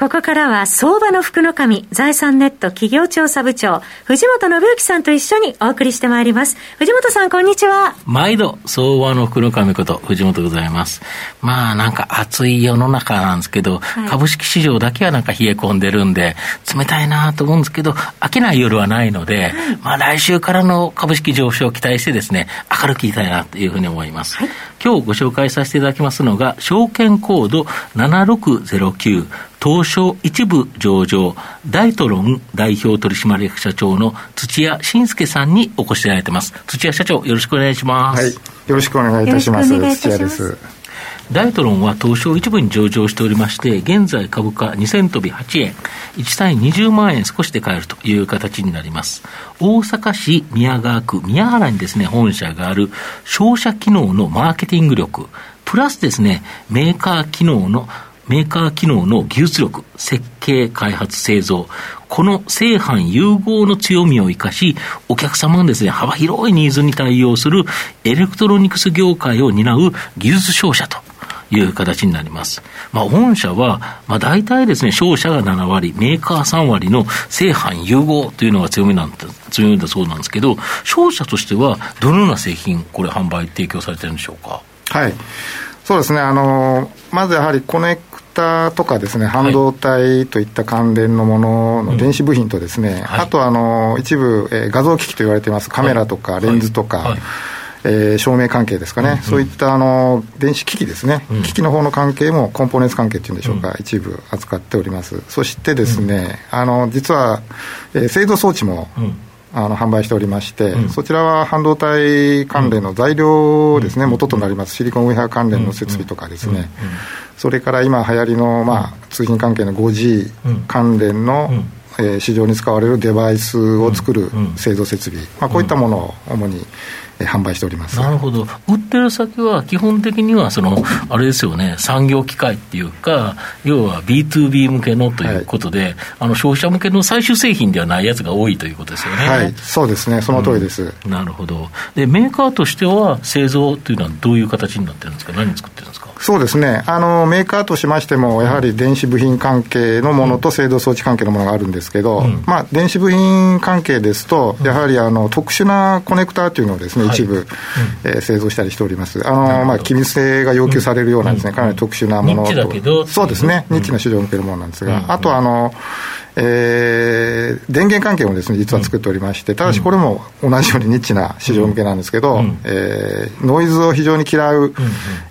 ここからは相場の福の神、財産ネット企業調査部長、藤本信之さんと一緒にお送りしてまいります。藤本さん、こんにちは。毎度、相場の福の神こと、藤本でございます。まあ、なんか暑い世の中なんですけど、はい、株式市場だけはなんか冷え込んでるんで、冷たいなと思うんですけど、飽きない夜はないので、はい、まあ、来週からの株式上昇を期待してですね、明るくいたいなというふうに思います。はい、今日ご紹介させていただきますのが、証券コード7609、東証一部上場、ダイトロン代表取締役社長の土屋信介さんにお越しいただいてます。土屋社長、よろしくお願いします。はい、よろしくお願いいたします。土屋です。ダイトロンは東証一部に上場しておりまして、現在株価2000飛び8円、1単位20万円少しで買えるという形になります。大阪市宮川区宮原にですね、本社がある商社機能のマーケティング力、プラスですね、メーカー機能のメーカー機能の技術力、設計、開発、製造、この正反融合の強みを生かし、お客様のですね、幅広いニーズに対応するエレクトロニクス業界を担う技術商社という形になります。まあ、御社は、まあ、大体ですね、商社が7割、メーカー3割の製販融合というのが強みなん強みだそうなんですけど、商社としては、どのような製品、これ、販売、提供されてるんでしょうか？はい。そうですね、あのまずやはりコネクタとかですね、半導体といった関連のものの電子部品とですね、はい、あとあの一部、えー、画像機器と言われています。カメラとかレンズとか、はいはい、えー、照明関係ですかね、うんうん、そういったあの電子機器ですね、うん、機器の方の関係もコンポーネンツ関係っていうんでしょうか、うん、一部扱っております。そしてですね、うん、あの実は、えー、製造装置も、あの販売しておりまして、うん、そちらは半導体関連の材料ですね、うん、元となります。シリコンウェア関連の設備とかですね、それから今流行りの、まあ、通信関係の 5G 関連の、えー、市場に使われるデバイスを作る製造設備、まあ、こういったものを主に販売しております。なるほど、売ってる先は基本的にはその、あれですよね、産業機械っていうか、要は B2B 向けのということで、はい、あの消費者向けの最終製品ではないやつが多いということですよね。はい、そうですね、その通りです、うん、なるほど。で、メーカーとしては、製造というのはどういう形になってるんですか、何作ってるんですか？そうですね。あの、メーカーとしましても、やはり電子部品関係のものと製造装置関係のものがあるんですけど、うん、まあ、電子部品関係ですと、やはりあの特殊なコネクターというのをですね、一部、えー、製造したりしております。あのまあ、機密性が要求されるようなですね、かなり特殊なものと、そうですね、ニッチな市場を向けるものなんですが、あとあの、えー、電源関係もですね実は作っておりまして、ただしこれも同じようにニッチな市場向けなんですけど、うん、えー、ノイズを非常に嫌う、うん、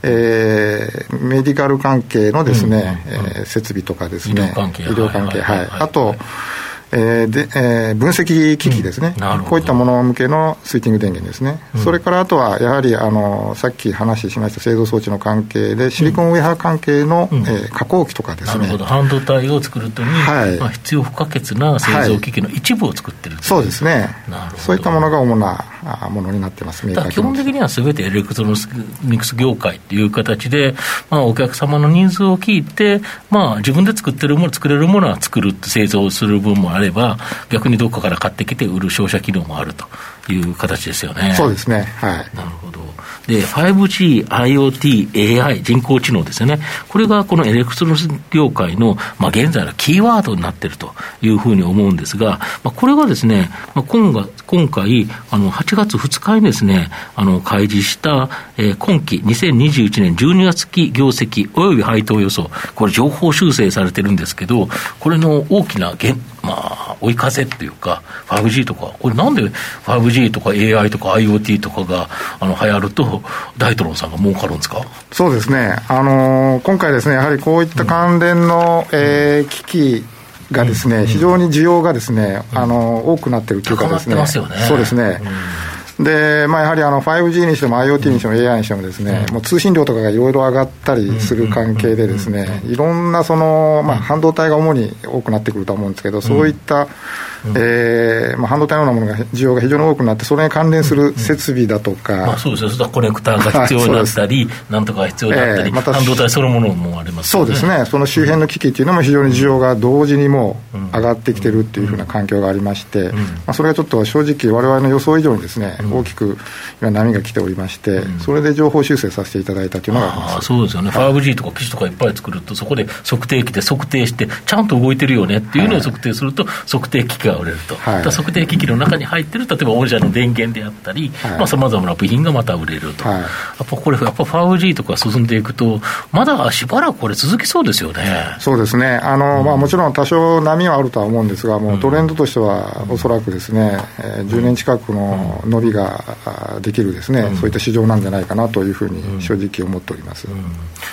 えー、メディカル関係のですね、うん、えー、設備とかですね、医療関係、はい、あと、えーでえー、分析機器ですね、うん、こういったもの向けのスイッチング電源ですね、うん、それからあとはやはりあのさっき話しました製造装置の関係で、シリコンウェア関係の、うん、えー、加工機とかですね、なるほど、半導体を作るとに、はい。まあ、必要不可欠な製造機器の一部を作ってる、はい、そうですね、そういったものが主なものになってます、基本的にはすべてエレクトロニクス業界っていう形で、まあ、お客様のニーズを聞いて、まあ、自分で作ってるもの、作れるものは作る、製造する分もああれば、逆にどこかから買ってきて売る商社機能もあるという形ですよね。そうですね。はい。なるほど。で、5G、IoT、AI、人工知能ですよね。これがこのエレクトロニクス業界の、まあ、現在のキーワードになっているというふうに思うんですが、まあ、これがですね、まあ、今が今回、あの、8月2日にですね、あの、開示した、えー、今期2021年12月期業績及び配当予想、これ情報修正されてるんですけど、これの大きなまあ、追い風っていうか、5G とか、これなんで 5G とか AI とか IoT とかがあの流行ると、大統領さんが儲かるんですか？そうですね、あのー、今回ですね、やはりこういった関連の、うん、えー、機器がですね、うん、非常に需要がですね、あのー、多くなってるというかですね、ね。そうですね。で、まあ、やはりあの 5G にしても IoT にしても AI にしてもですね、もう通信量とかがいろいろ上がったりする関係でですね、いろんなその、まあ、半導体が主に多くなってくると思うんですけど、そういったうん、えー、まあ、半導体のようなものが需要が非常に多くなってそれに関連する設備だとか、うんうん、まあ、そうですね。コネクターが必要になったりなんとかが必要だったり、えーま、半導体そのものもあります、ね、そうですね。その周辺の機器っていうのも非常に需要が同時にも上がってきてるっていうふうな環境がありまして、まあ、それがちょっと正直我々の予想以上にですね、大きく今波が来ておりまして、それで情報修正させていただいたというのがあります。そうですよね、5G とか機種とかいっぱい作るとそこで測定器で測定してちゃんと動いてるよねっていうのを測定すると、測定機器が売れると、はい、測定機器の中に入ってる例えば御社の電源であったりさまざ、まな部品がまた売れると、はい、やっぱこれやっぱ 5G とか進んでいくとまだしばらくこれ続きそうですよね。そうですね。あの、うん、まあ、もちろん多少波はあるとは思うんですがもうトレンドとしてはおそらくですね、えー、10年近くの伸びができるですね、うん、そういった市場なんじゃないかなというふうに正直思っております、うん、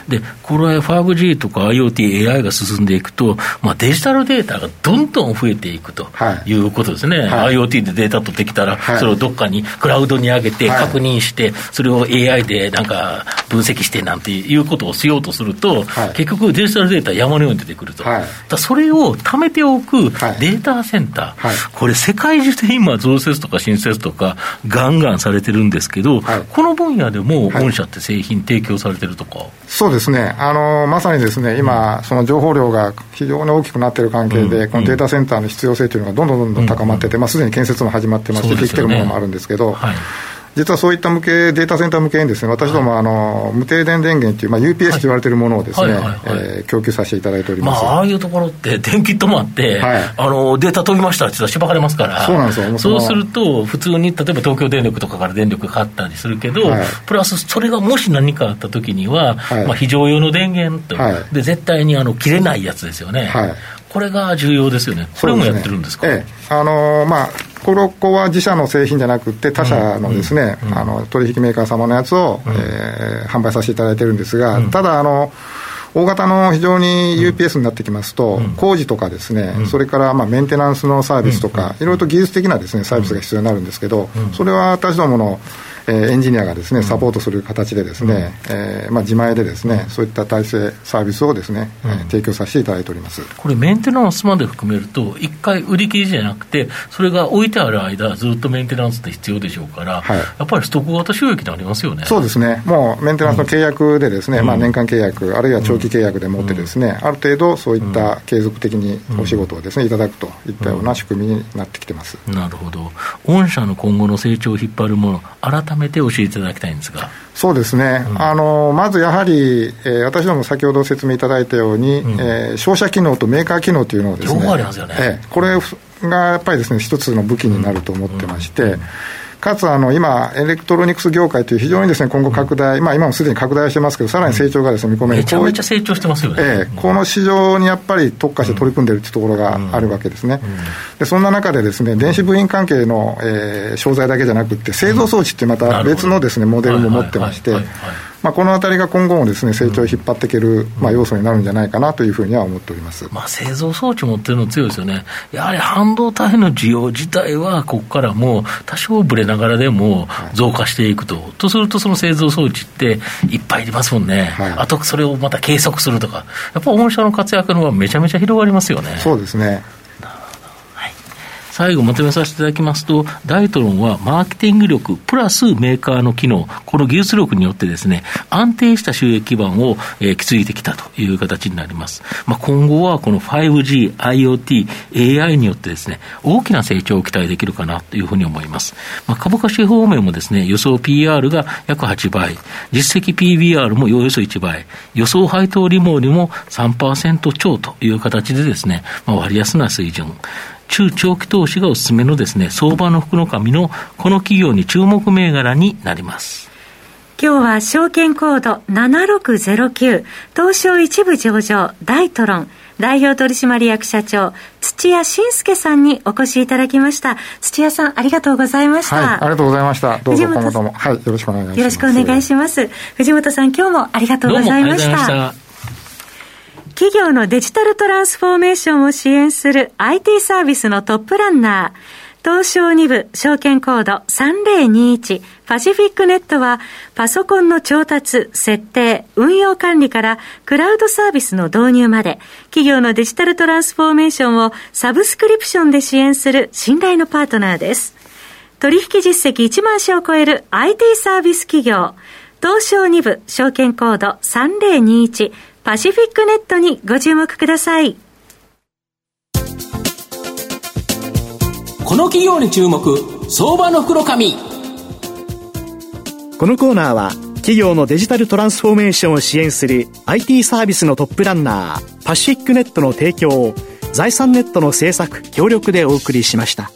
でこれ 5G とか IoT、AI が進んでいくと、まあ、デジタルデータがどんどん増えていくとい。うことですね、はい、IoT でデータ取ってきたら、はい、それをどっかにクラウドに上げて確認して、それを AI でなんか分析してなんていうことをしようとすると、結局デジタルデータ山のように出てくると、だそれを貯めておくデータセンター、これ世界中で今増設とか新設とかガンガンされてるんですけど、この分野でも御社って製品提供されてるとか、そうですね。あのまさにですね今、その情報量が非常に大きくなっている関係で、このデータセンターの必要性というのがどんどんどんどん高まってて、まあ、すでに建設も始まってまして、できてるものもあるんですけど、実はそういった向け、データセンター向けにですね、私ども、あの、無停電電源という、まあ、UPS と言われているものをですね、え供給させていただいております。まあ、ああいうところって、電気止まって、はい、あの、データ飛びましたって言ったらしばかれますから、そうなんですよ。そうすると、普通に、例えば東京電力とかから電力が買ったりするけど、はい、プラス、それがもし何かあったときには、はい、まあ、非常用の電源と、で、絶対にあの切れないやつですよね。これが重要ですよね。これもやってるんですか、ね、ええ、あのー、まあこの子は自社の製品じゃなくて、他社のですね、あの取引メーカー様のやつを、うん、えー、販売させていただいてるんですが、ただあの、大型の非常に UPS になってきますと、工事とかですね、それからまあメンテナンスのサービスとか、いろいろと技術的なですねサービスが必要になるんですけど、それは私どものえー、エンジニアがですねサポートする形でですね、うん、えー、まあ、自前でですねそういった体制サービスをですね、うん、提供させていただいております。これメンテナンスまで含めると1回売り切りじゃなくてそれが置いてある間ずっとメンテナンスって必要でしょうから、はい、やっぱりストック型収益になりますよね。そうですね。もうメンテナンスの契約でですね、うん、まあ、年間契約あるいは長期契約でもってですね、ある程度そういった継続的にお仕事をですねいただくといったような仕組みになってきてます、なるほど。御社の今後の成長を引っ張るもの改めて教えていただきたいんですが。そうですね、うん、あのまずやはり、えー、私ども先ほど説明いただいたように、うん、えー、商社機能とメーカー機能というのをですね、ねえー、これがやっぱりですね一つの武器になると思ってまして。うんかつあの今、エレクトロニクス業界という非常にですね今後拡大、まあ、今もすでに拡大してますけど、さらに成長がですね見込める、めちゃめちゃ成長してますよね、ええ、この市場にやっぱり特化して取り組んでいるというところがあるわけですね、でそんな中でですね電子部品関係の、えー、商材だけじゃなくて、製造装置ってまた別のですねモデルも持ってまして。まあ、このあたりが今後もですね成長を引っ張っていける、まあ、要素になるんじゃないかなというふうには思っております、まあ、製造装置持ってるの強いですよね、やはり半導体の需要自体は、ここからもう多少ぶれながらでも増加していくと、はい、とすると、その製造装置っていっぱいいりますもんね、はい、あとそれをまた計測するとか、やっぱ御社の活躍のはめちゃめちゃ広がりますよね。そうですね最後まとめさせていただきますと、ダイトロンはマーケティング力プラスメーカーの機能、この技術力によってですね、安定した収益基盤を、えー、築いてきたという形になります。まあ、今後はこの 5G、IoT、AI によってですね、大きな成長を期待できるかなというふうに思います。まあ、株価指方面もですね、予想 PR が約8倍、実績 PBR もおよそ1倍、予想配当利回りも3%超という形でですね、まあ、割安な水準。中長期投資がおすすめのですね、相場の福の神のこの企業に注目銘柄になります。今日は証券コード7609東証一部上場大トロン代表取締役社長土屋信介さんにお越しいただきました。土屋さんありがとうございました、はい、ありがとうございました。どうぞ今後とも。はいよろしくお願いします。よろしくお願いします。藤本さん今日もありがとうございました企業のデジタルトランスフォーメーションを支援する IT サービスのトップランナー、東証2部証券コード3021パシフィックネットはパソコンの調達、設定、運用管理からクラウドサービスの導入まで。企業のデジタルトランスフォーメーションをサブスクリプションで支援する信頼のパートナーです。取引実績1万社を超える IT サービス企業東証2部証券コード3021パシフィックネットにご注目ください。この企業に注目相場の袋紙このコーナーは企業のデジタルトランスフォーメーションを支援する IT サービスのトップランナーパシフィックネットの提供を財産ネットの政策協力でお送りしました。